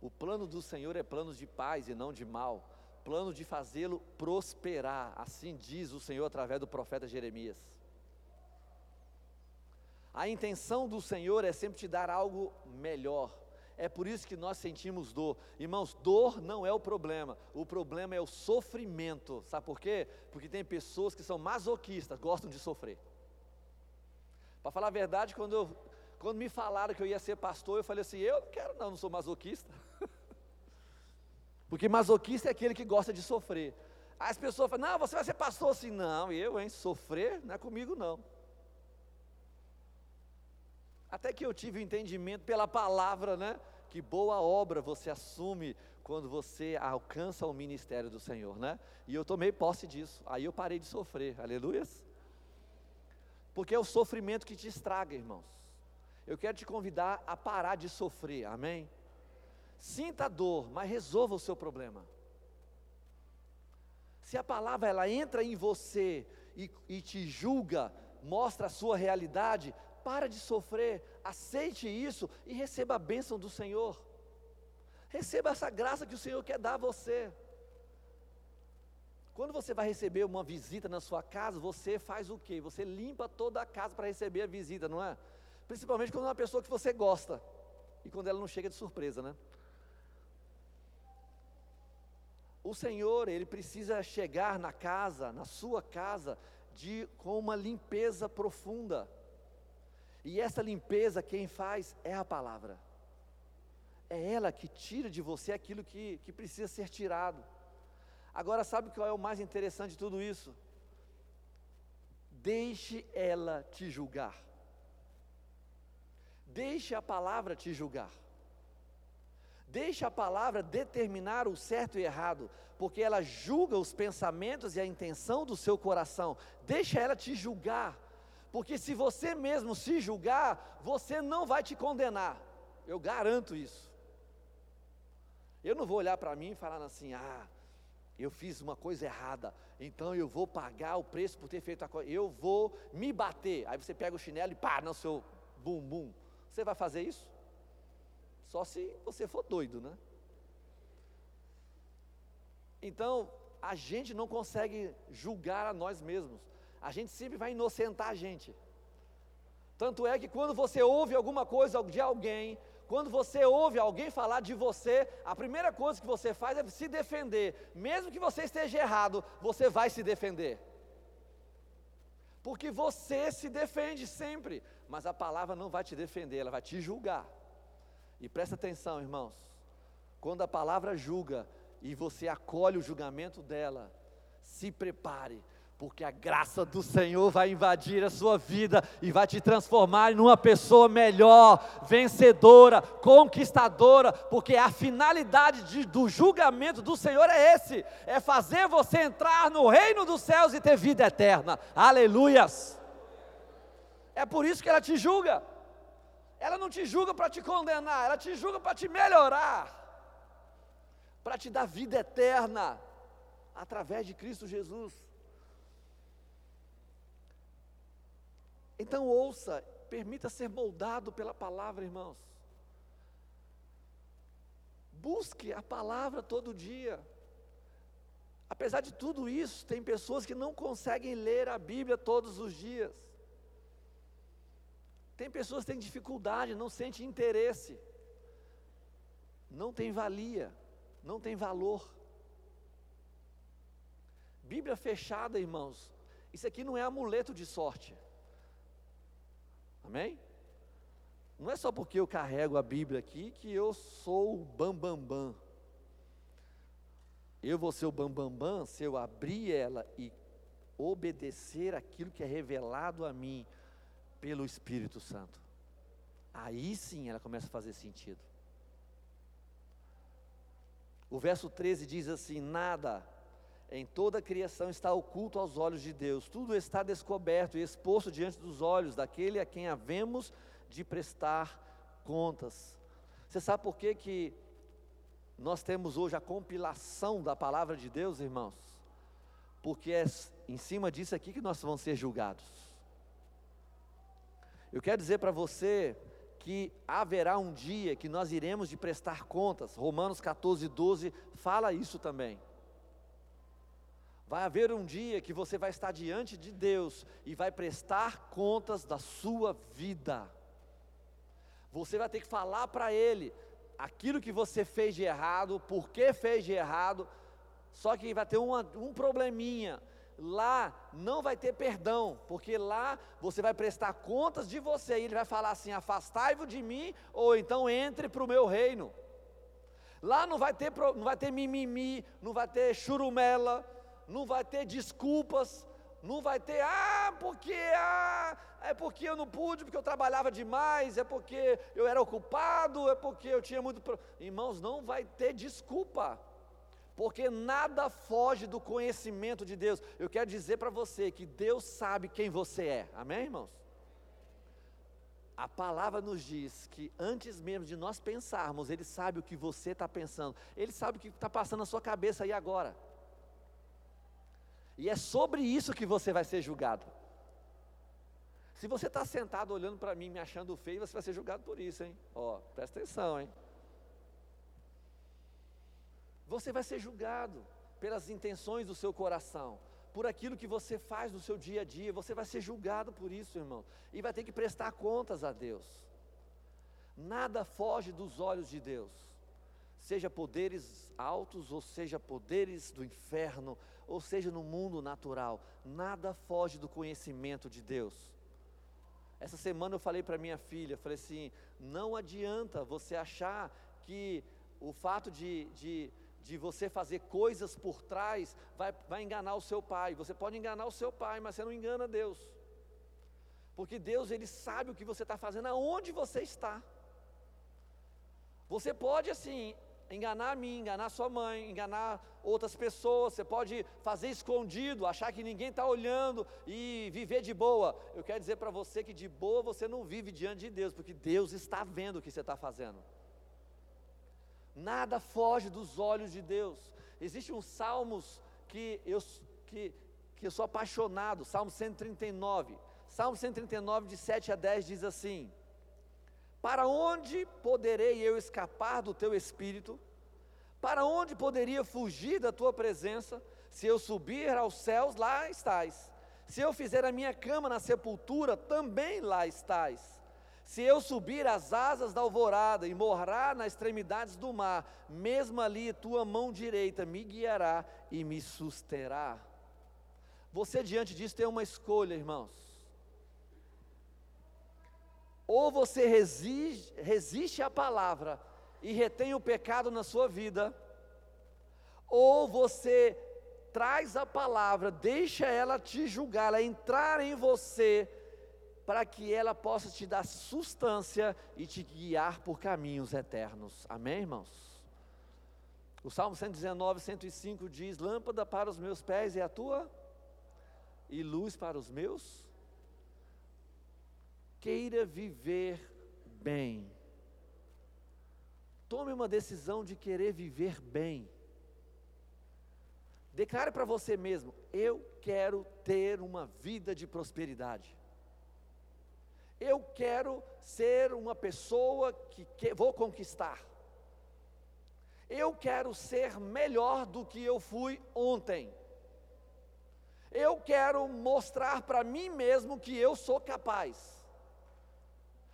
O plano do Senhor é plano de paz e não de mal, plano de fazê-lo prosperar, assim diz o Senhor através do profeta Jeremias. A intenção do Senhor é sempre te dar algo melhor. É por isso que nós sentimos dor. Irmãos, dor não é o problema. O problema é o sofrimento. Sabe por quê? Porque tem pessoas que são masoquistas, gostam de sofrer. Para falar a verdade, quando, eu, quando me falaram que eu ia ser pastor, eu falei assim: eu não quero, não, não sou masoquista. <laughs> Porque masoquista é aquele que gosta de sofrer. As pessoas falam: não, você vai ser pastor assim. Não, eu, hein, sofrer não é comigo, não. Até que eu tive o entendimento pela palavra, né? Que boa obra você assume quando você alcança o ministério do Senhor, né? E eu tomei posse disso. Aí eu parei de sofrer. Aleluias. Porque é o sofrimento que te estraga, irmãos. Eu quero te convidar a parar de sofrer, amém? Sinta a dor, mas resolva o seu problema. Se a palavra ela entra em você e, e te julga, mostra a sua realidade, para de sofrer, aceite isso e receba a bênção do Senhor. Receba essa graça que o Senhor quer dar a você. Quando você vai receber uma visita na sua casa, você faz o quê? Você limpa toda a casa para receber a visita, não é? Principalmente quando é uma pessoa que você gosta. E quando ela não chega de surpresa, né? O Senhor, Ele precisa chegar na casa, na sua casa, de, com uma limpeza profunda. E essa limpeza quem faz é a palavra. É ela que tira de você aquilo que, que precisa ser tirado. Agora, sabe qual é o mais interessante de tudo isso? Deixe ela te julgar. Deixe a palavra te julgar. Deixe a palavra determinar o certo e errado, porque ela julga os pensamentos e a intenção do seu coração. Deixe ela te julgar, porque se você mesmo se julgar, você não vai te condenar. Eu garanto isso. Eu não vou olhar para mim e falar assim: ah, eu fiz uma coisa errada, então eu vou pagar o preço por ter feito a coisa, eu vou me bater. Aí você pega o chinelo e pá no seu bumbum. Você vai fazer isso? Só se você for doido, né? Então, a gente não consegue julgar a nós mesmos. A gente sempre vai inocentar a gente. Tanto é que quando você ouve alguma coisa de alguém, quando você ouve alguém falar de você, a primeira coisa que você faz é se defender. Mesmo que você esteja errado, você vai se defender. Porque você se defende sempre, mas a palavra não vai te defender, ela vai te julgar. E presta atenção, irmãos. Quando a palavra julga e você acolhe o julgamento dela, se prepare, porque a graça do Senhor vai invadir a sua vida e vai te transformar em uma pessoa melhor, vencedora, conquistadora, porque a finalidade de, do julgamento do Senhor é esse: é fazer você entrar no reino dos céus e ter vida eterna. Aleluias! É por isso que ela te julga. Ela não te julga para te condenar, ela te julga para te melhorar, para te dar vida eterna através de Cristo Jesus. Então ouça, permita ser moldado pela palavra, irmãos. Busque a palavra todo dia. Apesar de tudo isso, tem pessoas que não conseguem ler a Bíblia todos os dias. Tem pessoas que têm dificuldade, não sentem interesse, não tem valia, não tem valor. Bíblia fechada, irmãos, isso aqui não é amuleto de sorte. Amém? Não é só porque eu carrego a Bíblia aqui que eu sou o bambambam. Bam, bam. Eu vou ser o bambambam bam, bam, se eu abrir ela e obedecer aquilo que é revelado a mim pelo Espírito Santo. Aí sim ela começa a fazer sentido. O verso 13 diz assim: Nada em toda a criação está oculto aos olhos de Deus, tudo está descoberto e exposto diante dos olhos daquele a quem havemos de prestar contas. Você sabe por que, que nós temos hoje a compilação da palavra de Deus, irmãos? Porque é em cima disso aqui que nós vamos ser julgados. Eu quero dizer para você que haverá um dia que nós iremos de prestar contas. Romanos 14, 12 fala isso também. Vai haver um dia que você vai estar diante de Deus e vai prestar contas da sua vida. Você vai ter que falar para Ele aquilo que você fez de errado, por que fez de errado. Só que vai ter uma, um probleminha. Lá não vai ter perdão, porque lá você vai prestar contas de você e ele vai falar assim: afastai-vos de mim, ou então entre para o meu reino. Lá não vai ter, não vai ter mimimi, não vai ter churumela, não vai ter desculpas, não vai ter, ah, porque, ah, é porque eu não pude, porque eu trabalhava demais, é porque eu era ocupado, é porque eu tinha muito. Irmãos, não vai ter desculpa, porque nada foge do conhecimento de Deus. Eu quero dizer para você que Deus sabe quem você é, amém, irmãos? A palavra nos diz que antes mesmo de nós pensarmos, Ele sabe o que você está pensando, Ele sabe o que está passando na sua cabeça aí agora. E é sobre isso que você vai ser julgado. Se você está sentado olhando para mim, me achando feio, você vai ser julgado por isso, hein? Ó, presta atenção, hein? Você vai ser julgado pelas intenções do seu coração, por aquilo que você faz no seu dia a dia, você vai ser julgado por isso, irmão, e vai ter que prestar contas a Deus. Nada foge dos olhos de Deus, seja poderes altos ou seja poderes do inferno, ou seja no mundo natural, nada foge do conhecimento de Deus. Essa semana eu falei para minha filha, falei assim, não adianta você achar que o fato de, de, de você fazer coisas por trás vai, vai enganar o seu pai. Você pode enganar o seu pai, mas você não engana Deus. Porque Deus, Ele sabe o que você está fazendo, aonde você está. Você pode assim, enganar a mim, enganar sua mãe, enganar outras pessoas, você pode fazer escondido, achar que ninguém está olhando e viver de boa. Eu quero dizer para você que de boa você não vive diante de Deus, porque Deus está vendo o que você está fazendo. Nada foge dos olhos de Deus. Existem uns salmos que eu, que, que eu sou apaixonado, Salmo 139. Salmo 139, de 7 a 10, diz assim: para onde poderei eu escapar do teu espírito? Para onde poderia fugir da tua presença? Se eu subir aos céus, lá estás. Se eu fizer a minha cama na sepultura, também lá estás. Se eu subir as asas da alvorada e morar nas extremidades do mar, mesmo ali tua mão direita me guiará e me susterá. Você diante disso tem uma escolha, irmãos. Ou você resiste, resiste à palavra e retém o pecado na sua vida, ou você traz a palavra, deixa ela te julgar, ela entrar em você, para que ela possa te dar substância e te guiar por caminhos eternos. Amém, irmãos? O Salmo 119, 105 diz: Lâmpada para os meus pés é a tua, e luz para os meus queira viver bem. Tome uma decisão de querer viver bem. Declare para você mesmo: eu quero ter uma vida de prosperidade. Eu quero ser uma pessoa que, que vou conquistar. Eu quero ser melhor do que eu fui ontem. Eu quero mostrar para mim mesmo que eu sou capaz.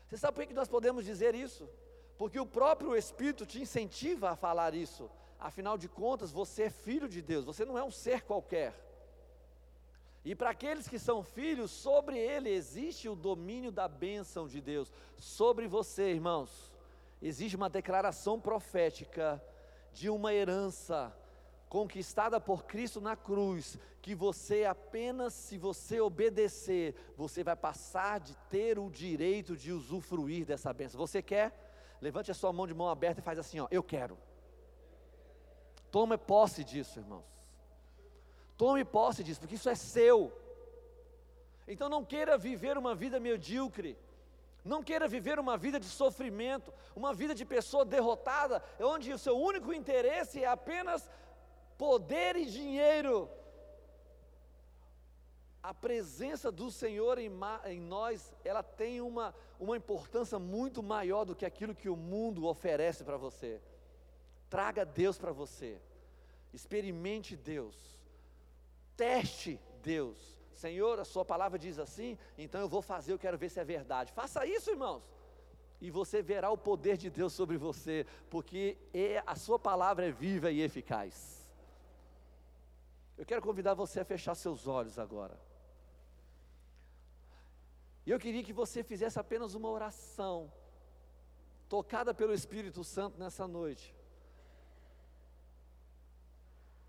Você sabe por que nós podemos dizer isso? Porque o próprio Espírito te incentiva a falar isso. Afinal de contas, você é filho de Deus, você não é um ser qualquer. E para aqueles que são filhos, sobre ele existe o domínio da bênção de Deus. Sobre você, irmãos, existe uma declaração profética de uma herança conquistada por Cristo na cruz, que você apenas se você obedecer, você vai passar de ter o direito de usufruir dessa bênção. Você quer? Levante a sua mão de mão aberta e faz assim, ó, eu quero. Tome posse disso, irmãos. Tome posse disso, porque isso é seu. Então não queira viver uma vida medíocre. Não queira viver uma vida de sofrimento, uma vida de pessoa derrotada, onde o seu único interesse é apenas poder e dinheiro. A presença do Senhor em, em nós, ela tem uma, uma importância muito maior do que aquilo que o mundo oferece para você. Traga Deus para você, experimente Deus, teste Deus. Senhor, a Sua palavra diz assim, então eu vou fazer, eu quero ver se é verdade. Faça isso, irmãos, e você verá o poder de Deus sobre você, porque é, a Sua palavra é viva e eficaz. Eu quero convidar você a fechar seus olhos agora. E eu queria que você fizesse apenas uma oração, tocada pelo Espírito Santo nessa noite,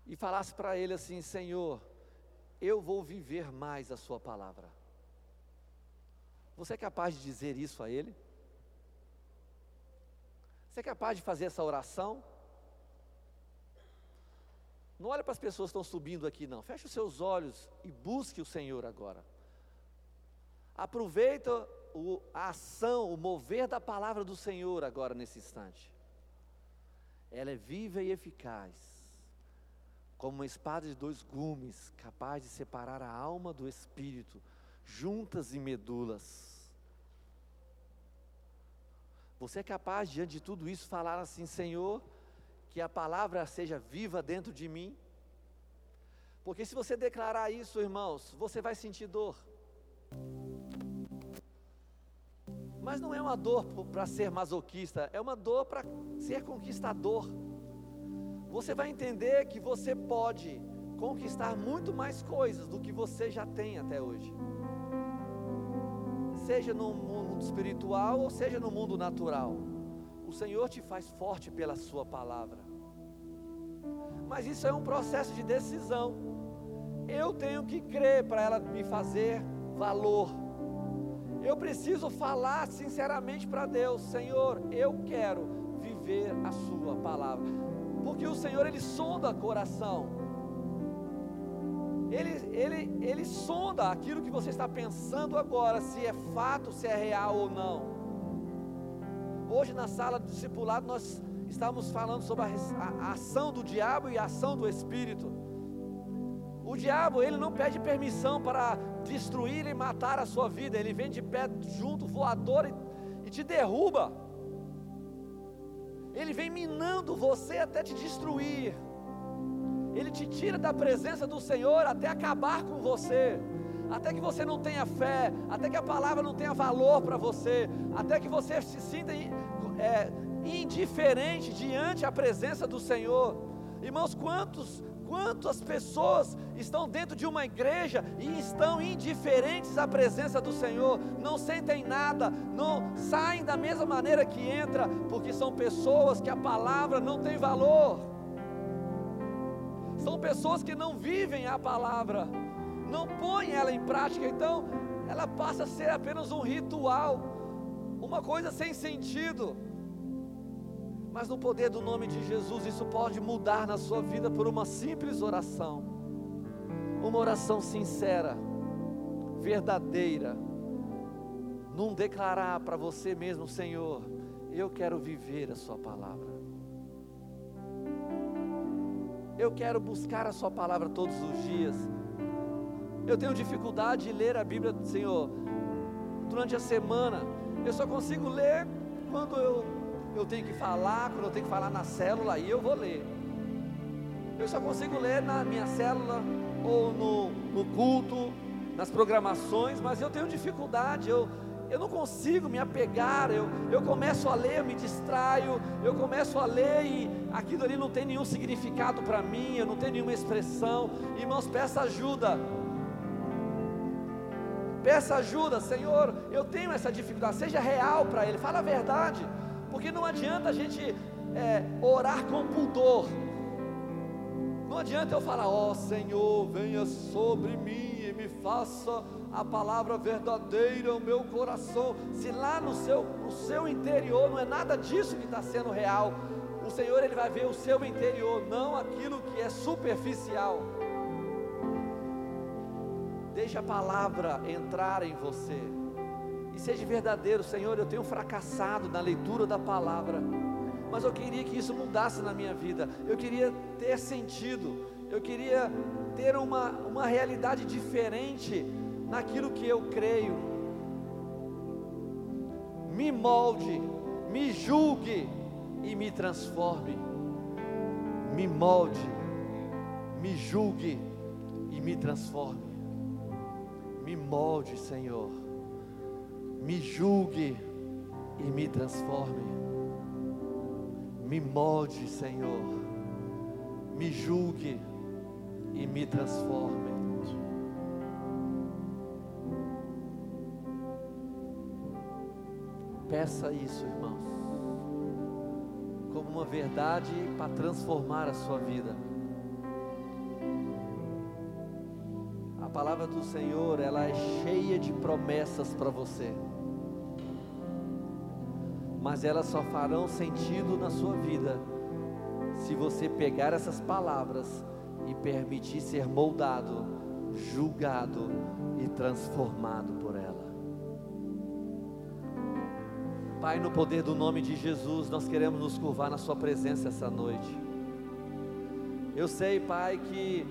e falasse para Ele assim: Senhor, eu vou viver mais a Sua palavra. Você é capaz de dizer isso a Ele? Você é capaz de fazer essa oração? Não olhe para as pessoas que estão subindo aqui, não. Feche os seus olhos e busque o Senhor agora. Aproveita o, a ação, o mover da palavra do Senhor agora nesse instante. Ela é viva e eficaz como uma espada de dois gumes, capaz de separar a alma do espírito, juntas e medulas. Você é capaz, diante de tudo isso, falar assim: Senhor, que a palavra seja viva dentro de mim? Porque se você declarar isso, irmãos, você vai sentir dor. Mas não é uma dor para ser masoquista, é uma dor para ser conquistador você vai entender que você pode conquistar muito mais coisas do que você já tem até hoje. Seja no mundo espiritual ou seja no mundo natural. O Senhor te faz forte pela Sua palavra. Mas isso é um processo de decisão. Eu tenho que crer para ela me fazer valor. Eu preciso falar sinceramente para Deus: Senhor, eu quero viver a Sua palavra porque o Senhor ele sonda coração. Ele, ele, ele sonda aquilo que você está pensando agora, se é fato, se é real ou não. Hoje na sala do discipulado nós estamos falando sobre a, a, a ação do diabo e a ação do Espírito. O diabo, ele não pede permissão para destruir e matar a sua vida, ele vem de pé junto, voador e, e te derruba ele vem minando você até te destruir. Ele te tira da presença do Senhor até acabar com você, até que você não tenha fé, até que a palavra não tenha valor para você, até que você se sinta é, indiferente diante a presença do Senhor. Irmãos, quantos Quantas pessoas estão dentro de uma igreja e estão indiferentes à presença do Senhor, não sentem nada, não saem da mesma maneira que entra, porque são pessoas que a palavra não tem valor. São pessoas que não vivem a palavra, não põem ela em prática, então ela passa a ser apenas um ritual, uma coisa sem sentido. Mas no poder do nome de Jesus, isso pode mudar na sua vida por uma simples oração. Uma oração sincera, verdadeira. Num declarar para você mesmo, Senhor, eu quero viver a Sua palavra. Eu quero buscar a Sua palavra todos os dias. Eu tenho dificuldade de ler a Bíblia Senhor. Durante a semana, eu só consigo ler quando eu eu tenho que falar, quando eu tenho que falar na célula, aí eu vou ler. Eu só consigo ler na minha célula ou no, no culto, nas programações, mas eu tenho dificuldade, eu, eu não consigo me apegar, eu, eu começo a ler, eu me distraio, eu começo a ler e aquilo ali não tem nenhum significado para mim, eu não tenho nenhuma expressão. Irmãos, peça ajuda. Peça ajuda, Senhor, eu tenho essa dificuldade, seja real para Ele, fala a verdade. Porque não adianta a gente é, orar com pudor. Não adianta eu falar, ó oh, Senhor, venha sobre mim e me faça a palavra verdadeira o meu coração. Se lá no seu, no seu interior não é nada disso que está sendo real, o Senhor ele vai ver o seu interior, não aquilo que é superficial. Deixe a palavra entrar em você. E seja verdadeiro, Senhor, eu tenho fracassado na leitura da palavra. Mas eu queria que isso mudasse na minha vida. Eu queria ter sentido. Eu queria ter uma, uma realidade diferente naquilo que eu creio. Me molde, me julgue e me transforme. Me molde, me julgue e me transforme. Me molde, Senhor. Me julgue e me transforme. Me molde, Senhor. Me julgue e me transforme. Peça isso, irmãos, como uma verdade para transformar a sua vida. A palavra do Senhor, ela é cheia de promessas para você. Mas elas só farão sentido na sua vida se você pegar essas palavras e permitir ser moldado, julgado e transformado por ela. Pai, no poder do nome de Jesus, nós queremos nos curvar na Sua presença essa noite. Eu sei, Pai, que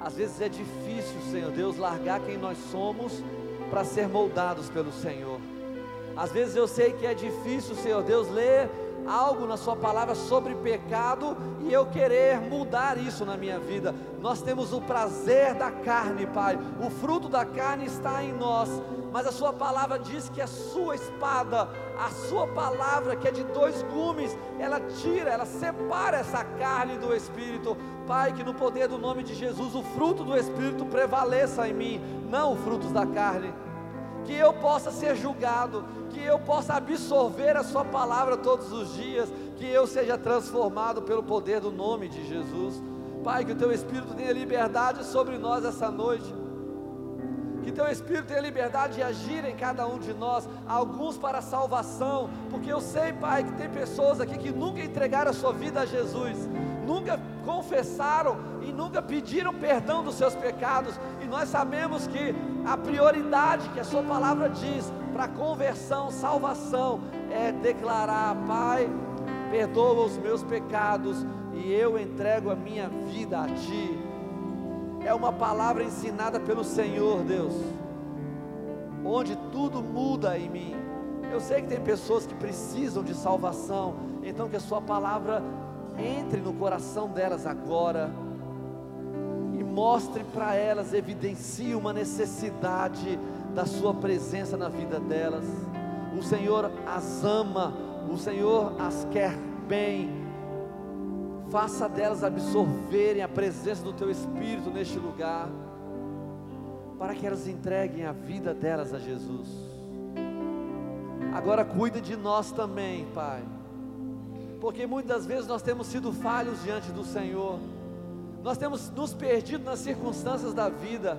às vezes é difícil, Senhor Deus, largar quem nós somos para ser moldados pelo Senhor. Às vezes eu sei que é difícil, Senhor Deus, ler algo na Sua palavra sobre pecado e eu querer mudar isso na minha vida. Nós temos o prazer da carne, Pai. O fruto da carne está em nós, mas a Sua palavra diz que a Sua espada, a Sua palavra, que é de dois gumes, ela tira, ela separa essa carne do espírito. Pai, que no poder do nome de Jesus o fruto do espírito prevaleça em mim, não os frutos da carne que eu possa ser julgado, que eu possa absorver a Sua palavra todos os dias, que eu seja transformado pelo poder do nome de Jesus. Pai, que o Teu Espírito tenha liberdade sobre nós essa noite. Que Teu Espírito tenha liberdade de agir em cada um de nós, alguns para salvação, porque eu sei, Pai, que tem pessoas aqui que nunca entregaram a sua vida a Jesus, nunca confessaram e nunca pediram perdão dos seus pecados, e nós sabemos que a prioridade que a Sua palavra diz para conversão, salvação, é declarar: Pai, perdoa os meus pecados e eu entrego a minha vida a Ti. É uma palavra ensinada pelo Senhor, Deus, onde tudo muda em mim. Eu sei que tem pessoas que precisam de salvação, então que a Sua palavra entre no coração delas agora mostre para elas, evidencie uma necessidade da Sua presença na vida delas. O Senhor as ama, o Senhor as quer bem. Faça delas absorverem a presença do Teu Espírito neste lugar, para que elas entreguem a vida delas a Jesus. Agora cuida de nós também, Pai, porque muitas vezes nós temos sido falhos diante do Senhor nós temos nos perdido nas circunstâncias da vida,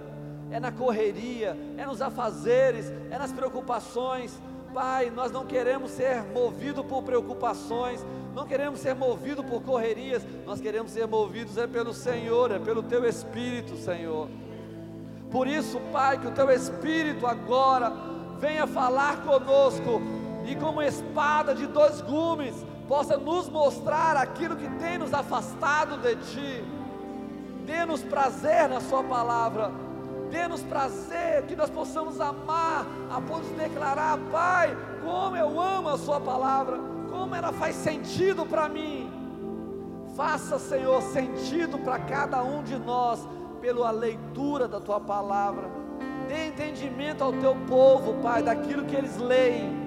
é na correria, é nos afazeres, é nas preocupações. Pai, nós não queremos ser movidos por preocupações, não queremos ser movidos por correrias, nós queremos ser movidos é pelo Senhor, é pelo Teu Espírito, Senhor. Por isso, Pai, que o Teu Espírito agora venha falar conosco e como espada de dois gumes possa nos mostrar aquilo que tem nos afastado de Ti Dê-nos prazer na Sua palavra. Dê-nos prazer que nós possamos amar, a ponto de declarar, Pai, como eu amo a Sua palavra, como ela faz sentido para mim. Faça, Senhor, sentido para cada um de nós, pela leitura da Tua palavra. Dê entendimento ao Teu povo, Pai, daquilo que eles leem.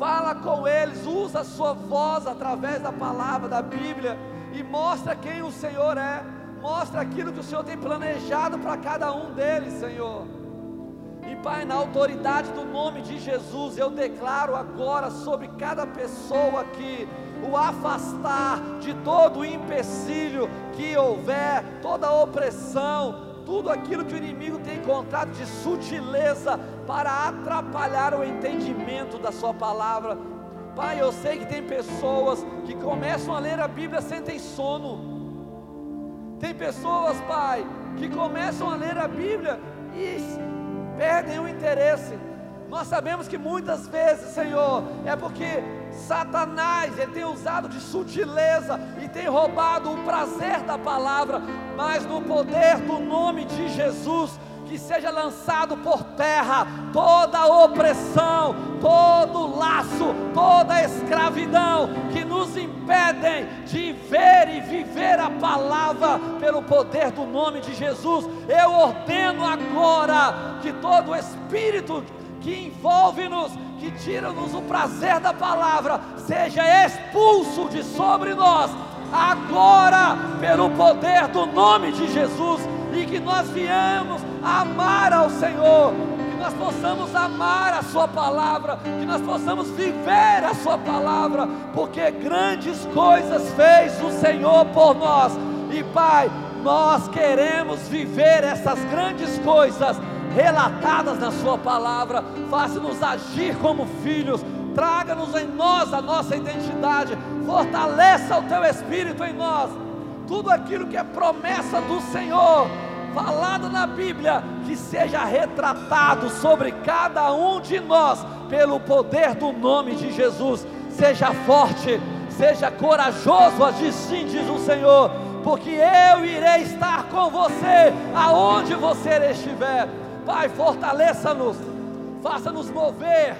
Fala com eles, usa a Sua voz através da palavra da Bíblia e mostra quem o Senhor é Mostra aquilo que o Senhor tem planejado para cada um deles, Senhor. E Pai, na autoridade do nome de Jesus, eu declaro agora sobre cada pessoa aqui o afastar de todo o empecilho que houver, toda opressão, tudo aquilo que o inimigo tem encontrado de sutileza para atrapalhar o entendimento da Sua palavra. Pai, eu sei que tem pessoas que começam a ler a Bíblia sentem sono Tem pessoas, Pai, que começam a ler a Bíblia e perdem o interesse. Nós sabemos que muitas vezes, Senhor, é porque Satanás ele tem usado de sutileza e tem roubado o prazer da palavra, mas no poder do nome de Jesus, que seja lançado por terra toda opressão, todo laço, toda escravidão que nos impedem de ver e viver a palavra pelo poder do nome de Jesus. Eu ordeno agora que todo espírito que envolve-nos, que tira-nos o prazer da palavra, seja expulso de sobre nós, agora, pelo poder do nome de Jesus, e que nós viemos amar ao Senhor, que nós possamos amar a Sua palavra, que nós possamos viver a Sua palavra, porque grandes coisas fez o Senhor por nós, e Pai, nós queremos viver essas grandes coisas relatadas na Sua palavra, faça-nos agir como filhos, traga-nos em nós a nossa identidade, fortaleça o Teu Espírito em nós, tudo aquilo que é promessa do Senhor, falado na Bíblia, que seja retratado sobre cada um de nós, pelo poder do nome de Jesus. Seja forte, seja corajoso, assim diz o Senhor, porque eu irei estar com você aonde você estiver. Pai, fortaleça-nos, faça-nos mover,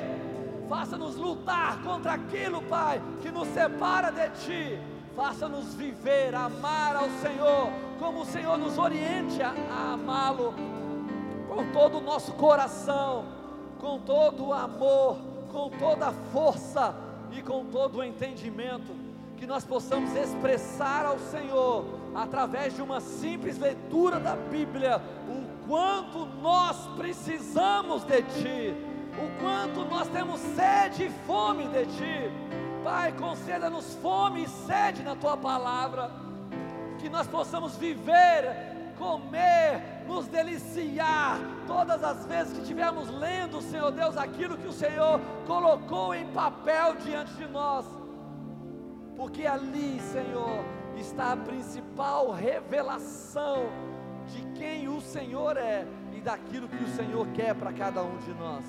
faça-nos lutar contra aquilo, Pai, que nos separa de Ti. Faça-nos viver, amar ao Senhor, como o Senhor nos oriente a, a amá-lo, com todo o nosso coração, com todo o amor, com toda a força e com todo o entendimento, que nós possamos expressar ao Senhor, através de uma simples leitura da Bíblia, quanto nós precisamos de Ti, o quanto nós temos sede e fome de Ti. Pai, conceda-nos fome e sede na Tua palavra, que nós possamos viver, comer, nos deliciar, todas as vezes que estivermos lendo, Senhor Deus, aquilo que o Senhor colocou em papel diante de nós, porque ali, Senhor, está a principal revelação de quem o Senhor é e daquilo que o Senhor quer para cada um de nós.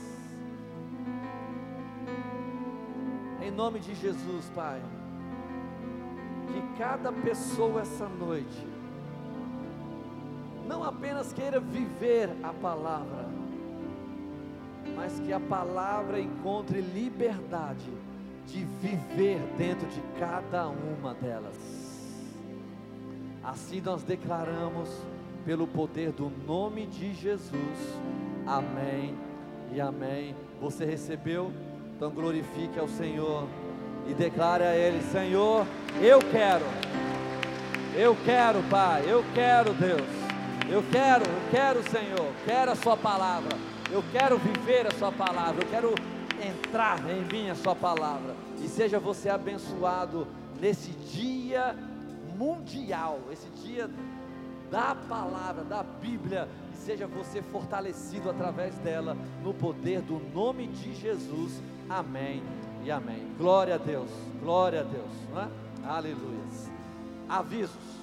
Em nome de Jesus, Pai, que cada pessoa essa noite não apenas queira viver a palavra, mas que a palavra encontre liberdade de viver dentro de cada uma delas. Assim nós declaramos pelo poder do nome de Jesus. Amém e amém. Você recebeu? Então glorifique ao Senhor e declare a Ele: Senhor, eu quero, eu quero, Pai, eu quero, Deus, eu quero, eu quero, Senhor, quero a Sua palavra, eu quero viver a Sua palavra, eu quero entrar em mim a Sua palavra, e seja você abençoado nesse dia mundial, esse dia da palavra, da Bíblia, e seja você fortalecido através dela, no poder do nome de Jesus. Amém e amém. Glória a Deus, glória a Deus, não é? Aleluia. Avisos.